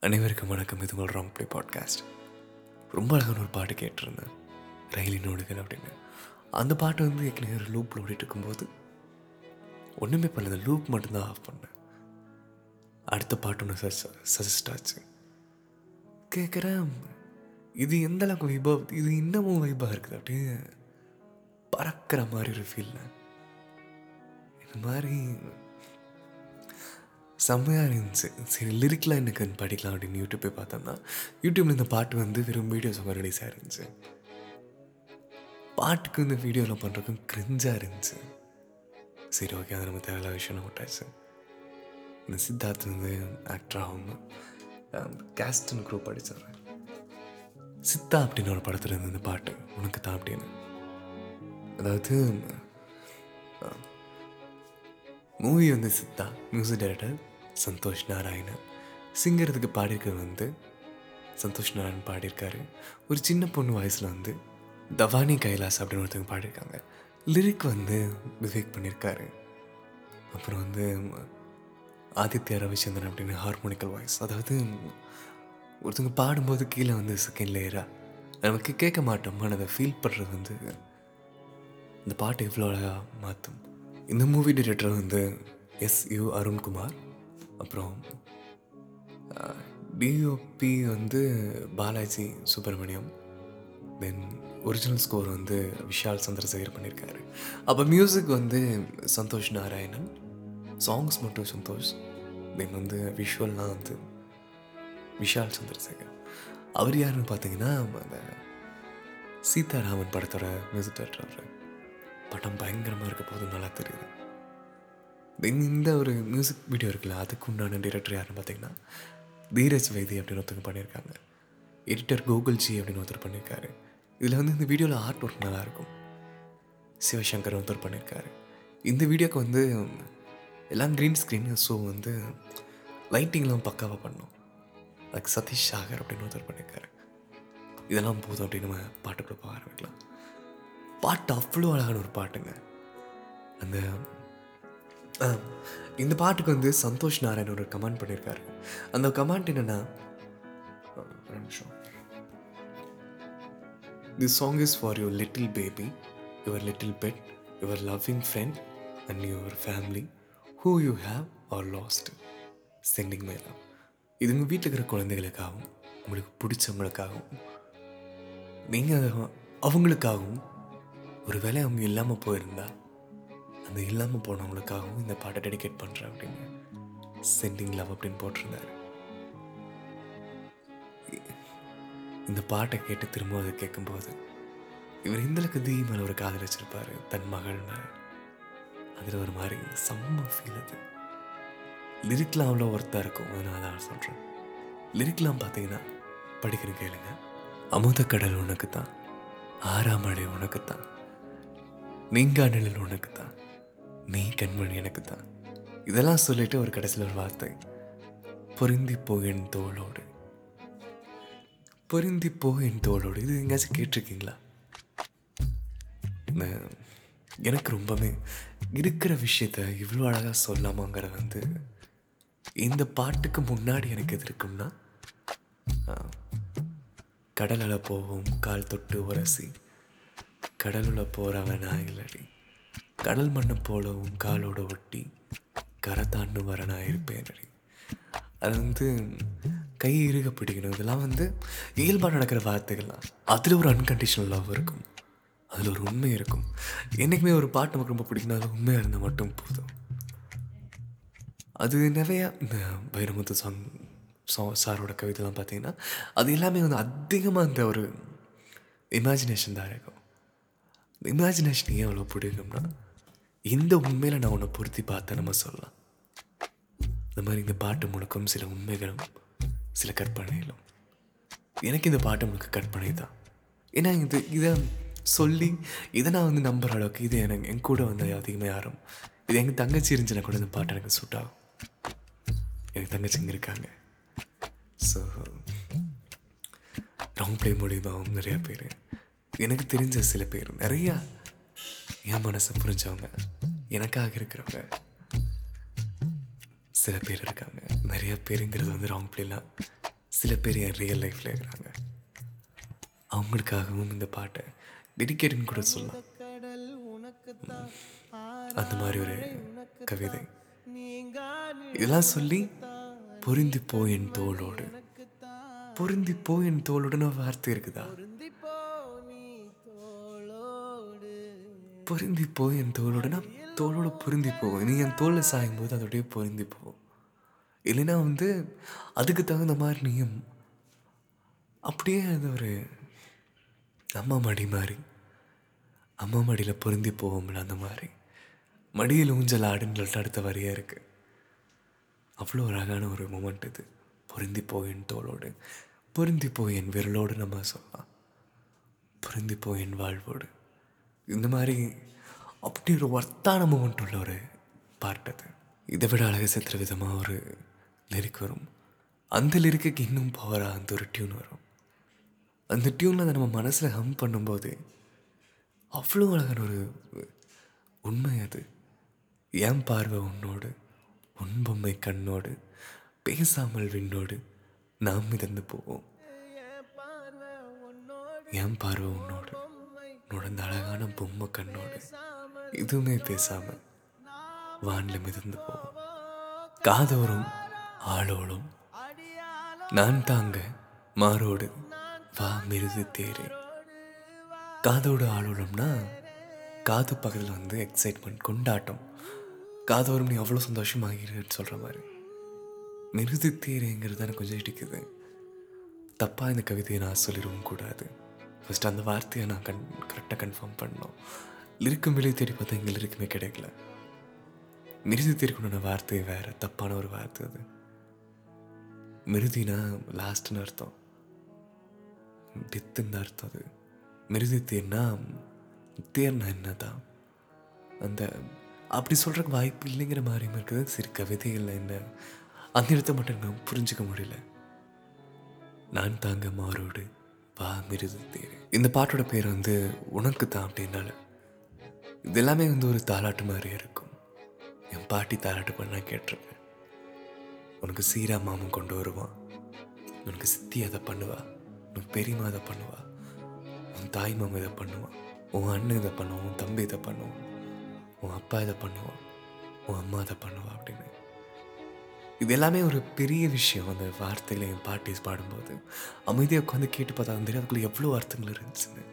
அனைவருக்கும் வணக்கம். இது உங்கள் ராங் ப்ளே பாட்காஸ்ட். ரொம்ப அழகான ஒரு பாட்டு கேட்டிருந்தேன். ரயிலின் ஓடுகள் அப்படின்னு. அந்த பாட்டு வந்து ஏற்கனவே ஒரு லூப்பில் ஓடிட்டு இருக்கும்போது ஒன்றுமே பண்ணல லூப் மட்டும்தான் ஆஃப் பண்ணேன். அடுத்த பாட்டு ஒன்று சஜஸ்ட் ஆச்சு. கேட்குறேன் இது எந்த அளவுக்கு வைபாக இது இன்னமும் வைபாக இருக்குது அப்படின்னு பறக்கிற மாதிரி ஒரு ஃபீல் இந்த மாதிரி செம்மையாக இருந்துச்சு. சரி லிரிக்லாம் எனக்கு படிக்கலாம் அப்படின்னு யூடியூப் போய் பார்த்தோம்னா யூடியூப்ல இந்த பாட்டு வந்து வெறும் வீடியோஸ் ரிலீஸ் இருந்துச்சு. பாட்டுக்கு இந்த வீடியோவில் பண்ணுறதுக்கும் கிரிஞ்சாக இருந்துச்சு. சரி ஓகே அது நம்ம தேவையில்லாத விஷயம் விட்டாச்சு. இந்த சித்தார்த் வந்து ஆக்டர் ஆகும் கேஸ்டன் குரூப் படிச்சிடுறேன். சித்தா அப்படின்னு ஒரு படத்தில் இருந்து இந்த பாட்டு உனக்கு தான் அப்படின்னு. அதாவது மூவி வந்து சித்தா மியூசிக் டைரக்டர் சந்தோஷ் நாராயணன். சிங்கிறதுக்கு பாடியிருக்கிறது வந்து சந்தோஷ் நாராயணன் பாடியிருக்காரு. ஒரு சின்ன பொண்ணு வாய்ஸில் வந்து தவானி கைலாஸ் அப்படின்னு ஒருத்தவங்க பாடியிருக்காங்க. லிரிக் வந்து விவேக் பண்ணியிருக்காரு. அப்புறம் வந்து ஆதித்ய ரவிச்சந்திரன் அப்படின்னு ஹார்மோனிக்கல் வாய்ஸ் அதாவது ஒருத்தவங்க பாடும்போது கீழே வந்து செகண்ட் லேயராக நமக்கு கேட்க மாட்டோம். ஆனால் அதை ஃபீல் பண்ணுறது வந்து இந்த பாட்டு எவ்வளோ அழகாக மாற்றும். இந்த மூவி டிரெக்டர் வந்து எஸ் யு அருண்குமார் அப்புறம் டிஓபி வந்து Balaji Subramaniam. Then original score வந்து விஷால் சந்திரசேகர் பண்ணியிருக்காரு அப்போ மியூசிக் வந்து சந்தோஷ் நாராயணன். சாங்ஸ் மட்டும் சந்தோஷ். தென் வந்து விஷுவல்லாம் வந்து விஷால் சந்திரசேகர். அவர் யாருன்னு பார்த்தீங்கன்னா அந்த சீதாராமன் படத்தோட மியூசிக் டேரக்டர் படம் பயங்கரமாக இருக்க போது நல்லா தெரியுது. தென் இந்த ஒரு மியூசிக் வீடியோ இருக்குல்ல அதுக்கு உண்டான டிரெக்டர் யாருன்னு பார்த்தீங்கன்னா தீரஜ் வைத்தி அப்படின்னு ஒருத்தவங்க பண்ணியிருக்காங்க. எடிட்டர் கோகுல் ஜி அப்படின்னு ஒருத்தர் பண்ணியிருக்காரு. இதில் வந்து இந்த வீடியோவில் ஆர்ட் ஒர்க் நல்லாயிருக்கும். சிவசங்கர் ஒருத்தர் பண்ணியிருக்காரு. இந்த வீடியோக்கு வந்து எல்லாம் க்ரீன் ஸ்க்ரீன் ஸோ வந்து லைட்டிங்லாம் பக்காவாக பண்ணோம். அதுக்கு சதீஷ் சாகர் அப்படின்னு ஒருத்தர் பண்ணியிருக்காரு. இதெல்லாம் போதும் அப்படின்னு நம்ம பாட்டுக்குள்ளே போக ஆரம்பிக்கலாம். பாட்டு அவ்வளோ அழகான ஒரு பாட்டுங்க. அந்த இந்த பாட்டுக்கு வந்து சந்தோஷ் நாராயண் ஒரு கமெண்ட் பண்ணியிருக்காரு அந்த கமெண்ட் என்னன்னா ஆ, நிமிஷம். Song is for your little baby your little pet your loving friend and your family who you have or lost sending my love இது உங்கள் வீட்டில் இருக்கிற குழந்தைகளுக்காகவும் உங்களுக்கு பிடிச்சவங்களுக்காகவும் நீங்கள் அவங்களுக்காகவும் ஒரு வேலை அவங்க இல்லாமல் போயிருந்தா அந்த இல்லாமல் போனவங்களுக்காகவும் இந்த பாட்டை டெடிகேட் பண்ணுறேன் அப்படின்னு சென்டிங் லவ் அப்படின்னு போட்டிருந்தாரு. இந்த பாட்டை கேட்டு திரும்ப அதை கேட்கும்போது இவர் இந்தளவுக்கு தீ மேலே ஒரு காதல் வச்சிருப்பாரு? தன் மகள் மேலே. அதில் ஒரு மாதிரி செம்ம ஃபீல் அது. லிரிக்லாம் அவ்வளோ ஒர்த்தாக இருக்கும். அதனால தான் சொல்கிறேன் லிரிக்லாம் பார்த்தீங்கன்னா படிக்கிற கேளுங்க. அமுத கடல் உனக்கு தான் ஆறாம் உனக்கு தான் நீங்கா நிழல் உனக்கு தான் நீ கண்மணி எனக்கு தான் இதெல்லாம் சொல்லிட்டு ஒரு கடைசியில் ஒரு வார்த்தை. பொருந்தி போ என் தோளோடு. பொருந்தி போ என் தோளோடு. இது எங்கேயாச்சும் கேட்டிருக்கீங்களா? எனக்கு ரொம்பவே இருக்கிற விஷயத்த இவ்வளோ அழகாக சொல்லாமாங்கிறது வந்து இந்த பாட்டுக்கு முன்னாடி எனக்கு எது இருக்கும்னா கடலில் போவோம் கால் தொட்டு உரசி கடலுள்ள போகிறவன் நான் இல்லடி கடல் மண்ணை போலவும் காலோட ஒட்டி கரை தாண்டு வர நான் இருப்பேன் அது வந்து கை இறுக பிடிக்கணும். இதெல்லாம் வந்து இயல்பாக நடக்கிற வார்த்தைகள்லாம் அதில் ஒரு அன்கண்டிஷனல் லவ் இருக்கும். அதில் ஒரு உண்மை இருக்கும். என்றைக்குமே ஒரு பாட்டு நமக்கு ரொம்ப பிடிக்கணும் அது உண்மையாக இருந்தால் மட்டும் போதும். அது நிறையா இந்த வைரமுத்து சாங் சா சாரோட கவிதைலாம் பார்த்தீங்கன்னா அது எல்லாமே வந்து அதிகமாக அந்த ஒரு இமேஜினேஷன் தான் இருக்கும். இமேஜினேஷன் ஏன் அவ்வளோ பிடிக்கும்னா இந்த உண்மையில் நான் உன்னை பொருத்தி பார்த்தேன் நம்ம சொல்லலாம். இந்த மாதிரி இந்த பாட்டு முழுக்கும் சில உண்மைகளும் சில கற்பனைகளும். எனக்கு இந்த பாட்டு முழுக்க கற்பனை தான். ஏன்னா இது இதை சொல்லி இதை நான் வந்து நம்புற அளவுக்கு இது எனக்கு என் கூட வந்து அதிகமாக யாரும் இது எங்கள் தங்கச்சி இருந்துச்சுன்னா கூட இந்த பாட்டு எனக்கு சூட் ஆகும். எனக்கு தங்கச்சிங்க இருக்காங்க. ஸோ ராங் பிளே மூலியமாகவும் நிறையா பேர் எனக்கு தெரிஞ்ச சில பேர் நிறையா என் மனசை புரிஞ்சவங்க எனக்காக இருக்கிறவங்க சில பேர் இருக்காங்க. நிறைய பேருங்கிறது வந்து ராங் பிளேலாம் சில பேர் என் ரியல் லைஃப்பில் இருக்கிறாங்க. அவங்களுக்காகவும் இந்த பாட்டை டெடிக்கேட்னு கூட சொல்லலாம். அந்த மாதிரி ஒரு கவிதை. இதெல்லாம் சொல்லி பொருந்தி போ என் தோளோடு. பொருந்தி போ என் தோளோடுன்னு வார்த்தை இருக்குதா? பொருந்தி போ என் தோளோடுனா தோளோட பொருந்தி போகும் நீ என் தோளில் சாயும் போது அதோடய பொருந்தி போகும். இல்லைன்னா வந்து அதுக்கு தகுந்த மாதிரி நீயும் அப்படியே அது ஒரு அம்மா மடி மாதிரி. அம்மா மடியில் பொருந்தி போவோம்ல அந்த மாதிரி. மடியில் ஊஞ்சல் ஆடுன்னு சொல்லிட்டு அடுத்த வரியாக இருக்குது அவ்வளோ அழகான ஒரு மூமெண்ட் இது. பொருந்தி போயின் தோளோடு. பொருந்தி போய் என் விரலோடு நம்ம சொல்லலாம். பொருந்தி போய் என் வாழ்வோடு. இந்த மாதிரி அப்படி ஒரு ஒர்த்தான மூமெண்ட் உள்ள ஒரு பாட்டு அது. இதை விட அழகு சேர்த்துற விதமாக ஒரு லிரிக் வரும். அந்த லிரிக்குக்கு இன்னும் பவராக அந்த ஒரு டியூன் வரும். அந்த டியூனில் அதை நம்ம மனசில் ஹம் பண்ணும்போது அவ்வளோ அழகான ஒரு உண்மை அது. ஏன் பார்வை உன்னோடு உன் பொம்மை கண்ணோடு பேசாமல் விண்ணோடு நாம் மிதந்து போவோம். என் பார்வை உன்னோடு உன்னோட அந்த அழகான பொம்மை கண்ணோடு எதுவுமே பேசாமல் வானில் மிதந்து போவோம் காதோறும் ஆளோடும் நான் தாங்க மாறோடு வா மிருது தேரே. காதோடு ஆளோடும்னா காது பக்கத்தில் வந்து எக்ஸைட்மெண்ட் கொண்டாட்டம். காதோறும் நீ அவ்வளோ சந்தோஷமாகிறன்னு சொல்கிற மாதிரி. மிருது தேரேங்கிறது தான் கொஞ்சம் இடிக்குது. தப்பாக இந்த கவிதையை நான் சொல்லிடவும் கூடாது. ஃபஸ்ட் அந்த வார்த்தையை நான் கன் கரெக்டாக கன்ஃபார்ம் பண்ணோம். லிருக்கும் விலை தேடி பார்த்தா எங்கள் இருக்குமே கிடைக்கல. மிருதி தேடிக்கணுன வார்த்தை வேறு தப்பான ஒரு வார்த்தை அது. மிருதினா லாஸ்ட்னு அர்த்தம். டெத்துன்னு அர்த்தம் அது. மிருதி தேர்னா தேர்னா என்னதான்? அந்த அப்படி சொல்கிறக்கு வாய்ப்பு இல்லைங்கிற மாதிரியும் இருக்குது. சரி கவிதைகள் என்ன? அந்த இடத்த மட்டும் நான் புரிஞ்சுக்க முடியல. நான் தாங்க மாறோடு. வா மிருது தேர். இந்த பாட்டோட பேர் வந்து உனக்கு தான் அப்படின்னால. இது எல்லாமே வந்து ஒரு தாலாட்டு மாதிரி இருக்கும். என் பாட்டி தாலாட்டு பண்ணால் கேட்டிருக்கேன் உனக்கு சீரா மாமன் கொண்டு வருவான். உனக்கு சித்தி அதை பண்ணுவா. உனக்கு பெரியம்மா அதை பண்ணுவா. உன் தாய் மாமன் இதை பண்ணுவான். உன் அண்ணன் இதை பண்ணுவான். உன் தம்பி இதை பண்ணுவான். உன் அப்பா இதை பண்ணுவான். உன் அம்மா இதை பண்ணுவா அப்படின்னு. இது எல்லாமே ஒரு பெரிய விஷயம். அந்த வார்த்தையில் என் பாட்டிஸ் பாடும்போது. அமைதியாக உட்காந்து கேட்டு பார்த்தா தெரியும் அதுக்குள்ளே எவ்வளோ அர்த்தங்கள் இருந்துச்சுன்னு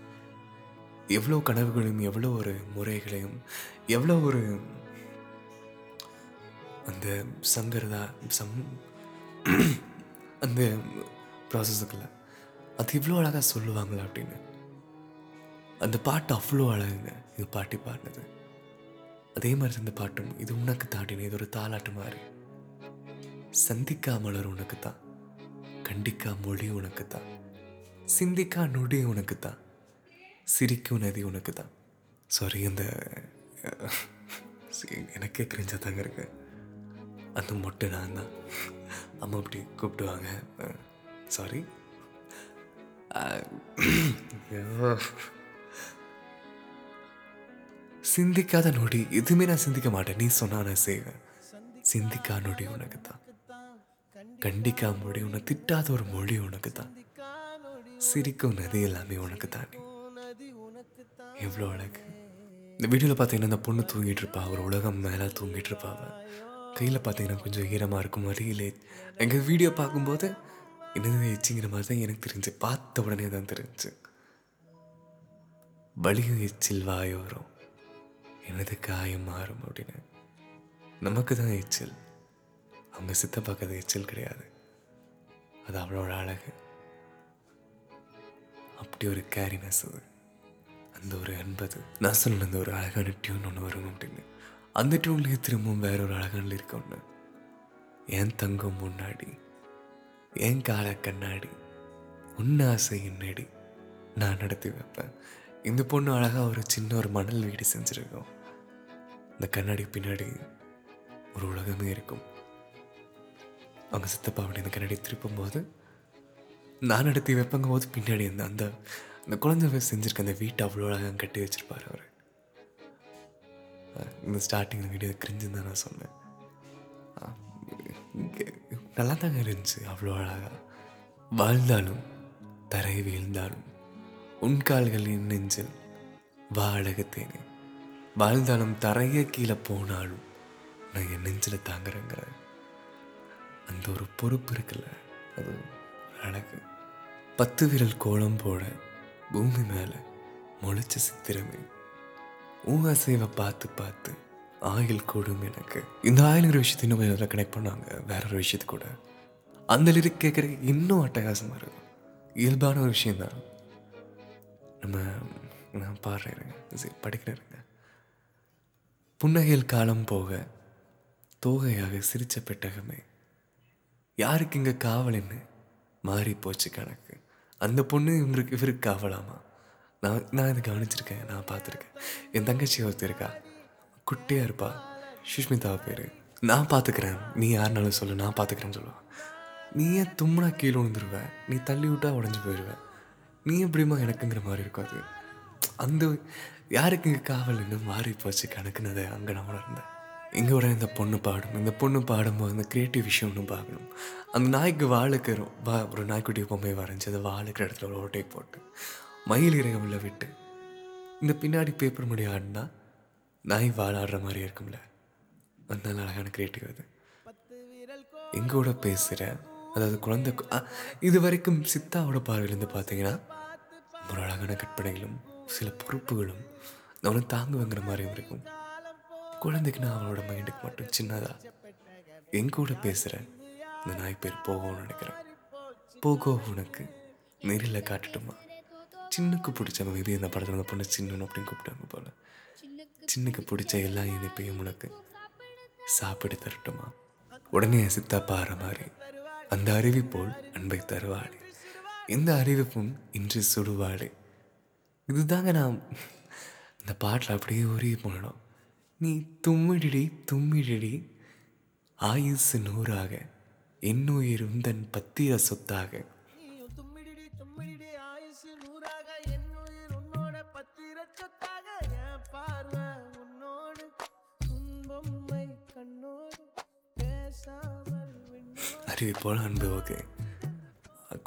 எவ்வளோ கனவுகளையும் எவ்வளோ ஒரு முறைகளையும் எவ்வளோ ஒரு அந்த சங்கரதா சம் அந்த ப்ராசஸுக்குள்ள அது இவ்வளோ அழகாக சொல்லுவாங்களா அப்படின்னு. அந்த பாட்டு அவ்வளோ அழகுங்க. இது பாட்டி பாடினது. அதே மாதிரி இந்த பாட்டும். இது உனக்கு தாண்டின இது ஒரு தாளாட்டு மாதிரி. சந்திக்கா மலர் உனக்கு தான் கண்டிக்கா மொழி உனக்கு தான் சிந்திக்கா நொடி உனக்கு தான் சிரிக்கும் நதி உனக்கு தான் சாரி அந்த எனக்கே கிரிஞ்சா தாங்க இருக்கு. அந்த மொட்டை நான் தான் அம்மா அப்படி கூப்பிடுவாங்க சாரி சிந்திக்காத நொடி எதுவுமே நான் சிந்திக்க மாட்டேன். நீ சொன்னா நான் செய்வேன். சிந்திக்கா நொடி உனக்கு தான் கண்டிக்கா மொழி உன்னை திட்டாத ஒரு மொழி உனக்கு தான் சிரிக்கும் நதி எல்லாமே உனக்கு தானே எவ்வளோ அழகு. இந்த வீடியோவில் பார்த்தீங்கன்னா இந்த பொண்ணு தூங்கிட்டு இருப்பா ஒரு உலகம் மேலே தூங்கிட்டு இருப்பா கையில் பார்த்தீங்கன்னா கொஞ்சம் ஈரமாக இருக்கும் வழியிலே. எங்கள் வீடியோ பார்க்கும்போது என்னது எச்சிங்கிற மாதிரி தான் எனக்கு தெரிஞ்சு. பார்த்த உடனே தான் தெரிஞ்சு. வலியும் எச்சில் வாயோரம் எனது காயம் மாறும் அப்படின்னு. நமக்கு தான் எச்சில். அவங்க சித்தப்பாக்கு அது எச்சல் கிடையாது. அது அவளோட அழகு. அப்படி ஒரு கேரினஸ் அது. அந்த ஒரு அன்பது. நான் சொன்ன அந்த ஒரு அழகான டியூன் ஒன்று வரும் அப்படின்னு. அந்த டியூன்லேயே திரும்பவும் வேற ஒரு அழகான இருக்க ஒன்று என் தங்கம் முன்னாடி என் கால கண்ணாடி உன் ஆசை என்னடி? நான் நடத்தி வைப்பேன். இந்த பொண்ணு அழகாக ஒரு சின்ன ஒரு மணல் வீடு செஞ்சுருக்கோம். இந்த கண்ணாடி பின்னாடி ஒரு உலகமே இருக்கும். அவங்க சித்தப்பா அப்படி அந்த கண்ணாடி திருப்பும் போது நான் எடுத்து வைப்பங்க போது பின்னாடி அந்த அந்த அந்த குழந்தை செஞ்சுருக்க அந்த வீட்டை அவ்வளோ அழகாக கட்டி வச்சுருப்பார் அவர். இந்த ஸ்டார்டிங் வீடியோ கிரிஞ்சுன்னு தான் நான் சொன்னேன். நல்லா தாங்க இருந்துச்சு அவ்வளோ அழகாக வாழ்ந்தாலும் தரை வீழ்ந்தாலும் உன் கால்களின் நெஞ்சில் வா அழகத்தேனே. வாழ்ந்தாலும் தரைய கீழே போனாலும் நான் என் நெஞ்சில் தாங்குறேங்கிறேன் அந்த ஒரு பொறுப்பு இருக்குல்ல அது எனக்கு அழகு. பத்து விரல் கோலம் போட பூமி மேலே முளைச்ச சித்திரமே. உன் அசைவை பார்த்து பார்த்து ஆயில் கூடும் எனக்கு. இந்த ஆயிலுங்கிற விஷயத்தை இன்னும் கொஞ்சம் கனெக்ட் பண்ணாங்க. வேற ஒரு விஷயத்து கூட. அந்த லிரிக் கேட்குறதுக்கு இன்னும் அட்டகாசமாக இருக்கும். இயல்பான ஒரு விஷயந்தான் நம்ம நான் பாடுறேன் சரி படிக்கிறேங்க புன்னகையில் காலம் போக தோகையாக சிரிச்ச பெட்டகமே. யாருக்கு இங்கே காவல்னு மாறி போச்சு கணக்கு. அந்த பொண்ணு இவருக்கு இவருக்கு காவலாமா? நான் நான் இதை கவனிச்சிருக்கேன் நான் பார்த்துருக்கேன். என் தங்கச்சி ஒருத்தர் இருக்கா? குட்டியாக இருப்பா. சுஷ்மிதாவை பேர். நான் பார்த்துக்கிறேன். நீ யாருனாலும் சொல்லு நான் பார்த்துக்கிறேன்னு சொல்லுவான் நீ ஏன் தும்முனா கீழே விழுந்துருவ? நீ தள்ளி விட்டா உடஞ்சி போயிடுவ நீ எப்படிமா எனக்குங்கிற மாதிரி இருக்கும் அது? அந்த யாருக்கு இங்கே காவல் இன்னும் மாறி போச்சு கணக்குனதை அங்கே நான் உணர்ந்தேன். இங்கே விட இந்த பொண்ணு பாடும் இந்த பொண்ணு பாடும்போது அந்த கிரியேட்டிவ் விஷயம் ஒன்று பார்க்கணும். அந்த நாய்க்கு வாழுக்கு வா ஒரு நாய்க்குட்டி பொம்மை வரைஞ்சி அதை வாழுக்கிற இடத்துல ஒரு ஓட்டை போட்டு மயில் இறக விட்டு இந்த பின்னாடி பேப்பர் முடி ஆடினா நாய் வாழாடுற மாதிரி இருக்கும்ல. அதனால அழகான கிரியேட்டிவ் அது. எங்கூட பேசுகிற அதாவது குழந்தை இது வரைக்கும் சித்தாவோட பார்வையிலேருந்து பார்த்தீங்கன்னா ஒரு அழகான கற்பனைகளும் சில பொறுப்புகளும் அவனை தாங்குவங்கிற மாதிரியும் இருக்கும். குழந்தைக்குன்னா அவளோட மைண்டுக்கு மட்டும் சின்னதா என் கூட பேசுகிற இந்த நாய் பேர் போகோன்னு நினைக்கிறேன். போகோ உனக்கு நேரில் காட்டட்டுமா? சின்னுக்கு பிடிச்ச மேபி இந்த படத்தில் அந்த பொண்ணு சின்னன்னு அப்படின்னு கூப்பிட்டாங்க போல. சின்னுக்கு பிடிச்ச எல்லா இனிப்பையும் உனக்கு சாப்பிட தரட்டுமா? உடனே சித்தா பாற மாதிரி அந்த அருவி போல் அன்பை தருவாளே. இந்த அறிவிப்பும் இன்று சுடுவாளே. இதுதாங்க நான் இந்த பாட்டில் அப்படியே ஒரே போனோம். நீ தும்மிடிடி தும்மிடிடி. ஆயுசு நூறாக என்னுயிர் உந்தன் பத்திர சொத்தாக. தும்மிடிடி தும்மிடிடி ஆயுசு நூறாக என் உயிர் உன்னோட பத்திர சொத்தாக. என் பார்வை உன்னோடு உன் பொம்மை கண்ணோடு பேசாமல் அருவி போல அன்பு ஓகே.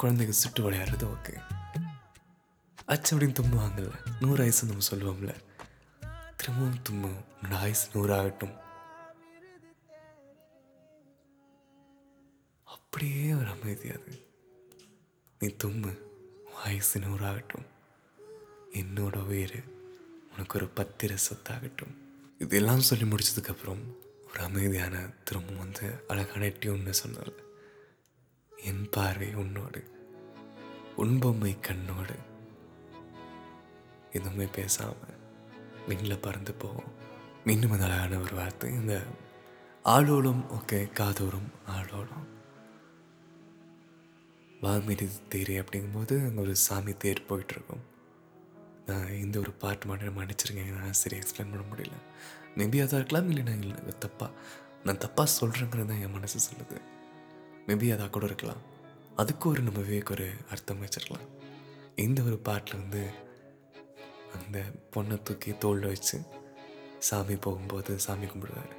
குழந்தைங்க சுட்டு விளையாடுறது ஓகே. அச்சு அப்படின்னு தும்புவாங்கல்ல நூறு ஆயுசு நம்ம சொல்லுவோம்ல. திரும்பவும் தும்பும் உன்னோட ஆயுசு நூறாகட்டும் அப்படியே ஒரு அமைதி அது. நீ தும்மு உன் நூறாகட்டும் என்னோட உயிர் உனக்கு ஒரு பத்திர சொத்தாகட்டும். இதெல்லாம் சொல்லி முடிச்சதுக்கப்புறம் ஒரு அமைதியான திரும்ப வந்து அழகான டியூன்னு சொன்னார். என் பார்வை உன்னோடு உன் பொம்மை கண்ணோடு. எதுவுமே பேசாமல் விண்ணில் பறந்து போவோம் மீண்டும் அந்த அழகான ஒரு வார்த்தை. இந்த ஆளோளம் ஓகே காதோறும் ஆளோடும் வால்மீதி தேரி அப்படிங்கும்போது அங்கே ஒரு சாமி தேர் போயிட்டுருக்கும். நான் இந்த ஒரு பாட்டு மட்டும் மன்னிச்சிருக்கேன் நான் சரி எக்ஸ்பிளைன் பண்ண முடியல. மேபி அதாக இருக்கலாம் இல்லை நான் இல்லை. தப்பாக நான் தப்பாக சொல்கிறேங்கிறது தான் என் மனசு சொல்லுது. மேபி அதாக கூட இருக்கலாம். அதுக்கு ஒரு நம்ம விவேக் ஒரு அர்த்தம் வச்சிருக்கலாம். இந்த ஒரு பாட்டில் வந்து அந்த பொண்ணை தூக்கி தோளில் வச்சு சாமி போகும்போது சாமி கும்பிடுவாரு.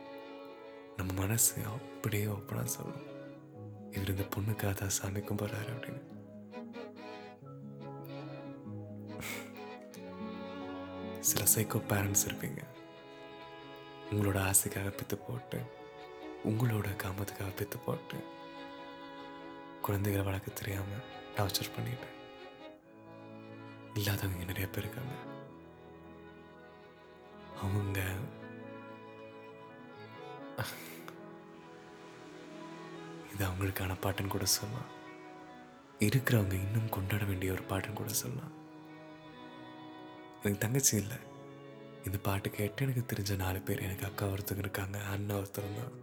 நம்ம மனசு அப்படியே ஓப்பனாக சொல்லும். இவர் இந்த பொண்ணுக்காக தான் சாமி கும்பிட்றாரு அப்படின்னு. சில சைக்கோ பேரண்ட்ஸ் இருப்பீங்க. உங்களோட ஆசைக்காக பித்து போட்டு உங்களோட காமத்துக்காக பித்து போட்டு குழந்தைகளை வளர்க்க தெரியாமல் டார்ச்சர் பண்ணிட்டு இல்லாதவங்க நிறைய பேர் இருக்காங்க. அவங்க இது அவங்களுக்கான பாட்டுன்னு கூட சொல்லலாம். இருக்கிறவங்க இன்னும் கொண்டாட வேண்டிய ஒரு பாட்டுன்னு கூட சொல்லலாம். எனக்கு தங்கச்சி இல்லை. இந்த பாட்டு கேட்டு எனக்கு தெரிஞ்ச நாலு பேர் எனக்கு அக்கா ஒருத்தங்க இருக்காங்க அண்ணா ஒருத்தர் தான்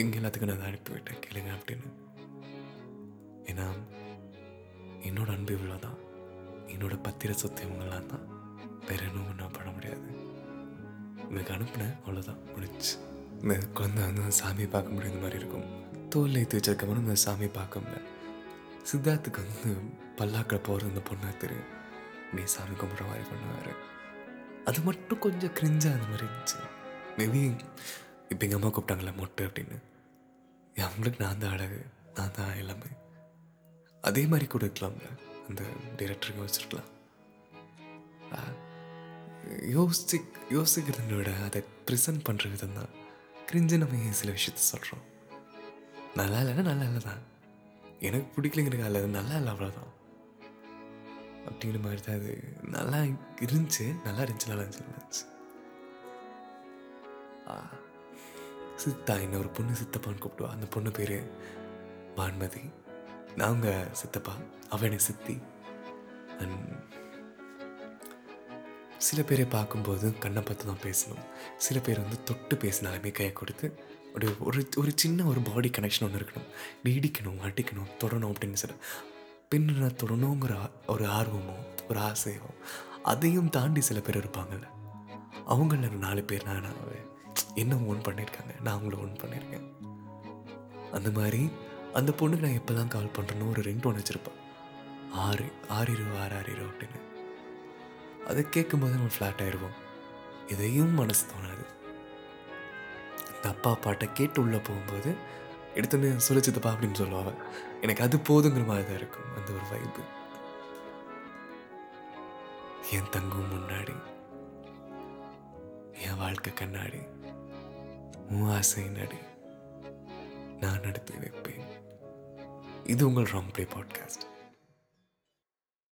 இங்கே எல்லாத்துக்கும் நான் அதை அனுப்பி விட்டேன் கேளுங்க அப்படின்னு. ஏன்னா என்னோட அன்பு இவ்வளோதான் என்னோட பத்திர சொத்து இவங்கெல்லாம் தான். வேற எதுவும் நான் பண்ண முடியாது. உனக்கு அனுப்புனேன் அவ்வளோதான் முடிச்சு இந்த குழந்தை வந்து சாமியை பார்க்க முடியாத மாதிரி இருக்கும். தோல் ஏற்றி வச்சிருக்கவனும் இந்த சாமியை பார்க்க முடியல. சித்தார்த்துக்கு வந்து பல்லாக்கில் போகிற இந்த பொண்ணா தெரியும். நீ சாமி கும்பிட்ற மாதிரி பண்ணுவார். அது மட்டும் கொஞ்சம் கிரிஞ்சாக அந்த மாதிரி இருந்துச்சு. மேபி இப்போ எங்கள் அம்மா கூப்பிட்டாங்களே மொட்டை அப்படின்னு. அவங்களுக்கு நான் தான் அழகு நான் தான் எல்லாமே. அதே மாதிரி கூட இருக்கலாம்ல. அந்த டைரக்டருக்கு வச்சிருக்கலாம். ஆ, யோசிச்சு யோசிக்கிறத விட அதை ப்ரெசென்ட் பண்ணுற விதம் தான் கிரிஞ்சு நம்ம ஏன் சில விஷயத்த சொல்கிறோம் நல்லா இல்லைன்னா நல்லா இல்லை தான் எனக்கு பிடிக்கலைங்கிறதுக்கு அல்ல அது நல்லா இல்லை அவ்வளோதான் அப்படிங்கிற மாதிரி தான் அது. நல்லா இருந்துச்சு நல்லா இருந்துச்சு நல்லா இருந்துச்சு நல்லா இருந்துச்சு. ஆ, சித்தா என்ன ஒரு பொண்ணு சித்தப்பான்னு கூப்பிடுவா. அந்த பொண்ணு பேர் பான்மதி. நான் சித்தப்பா அவனை சித்தி. அண்ட் சில பேரை பார்க்கும்போது கண்ணை பார்த்து தான் பேசணும். சில பேர் வந்து தொட்டு பேசினாலுமே கையை கொடுத்து ஒரு ஒரு ஒரு சின்ன ஒரு பாடி கனெக்ஷன் ஒன்று இருக்கணும். இடிக்கணும் அடிக்கணும் தொடணும் அப்படின்னு சொல்ல. பெண்ணை தொடணுங்கிற ஒரு ஆர்வமோ ஒரு ஆசையோ அதையும் தாண்டி சில பேர் இருப்பாங்கள்ல அவங்கள நாலு பேர் நான் என்ன ஓன் பண்ணியிருக்காங்க நான் அவங்கள ஓன் பண்ணியிருக்கேன் அந்த மாதிரி அந்த பொண்ணுக்கு நான் எப்போ தான் கால் பண்ணுறேனோ ஒரு ரிங் டோன் வச்சுருப்பேன். ஆறு ஆறு இரு ஆறு ஆறு இரு அப்படின்னு. அதை கேட்கும்போது நம்ம ஃப்ளாட் ஆகிடுவோம் இதையும் மனசு தோணாது. இந்த அப்பா பாட்டை கேட்டு உள்ளே போகும்போது எடுத்தோன்னே சுழிச்சதுப்பா அப்படின்னு சொல்லுவாங்க. எனக்கு அது போதுங்கிற மாதிரி தான் இருக்கும். அந்த ஒரு வைப்பு என் தங்கும் முன்னாடி என் வாழ்க்கை கண்ணாடி உன் ஆசை நடி நான் நடத்தி வைப்பேன். இது உங்கள் ராங் ப்ளே பாட்காஸ்ட்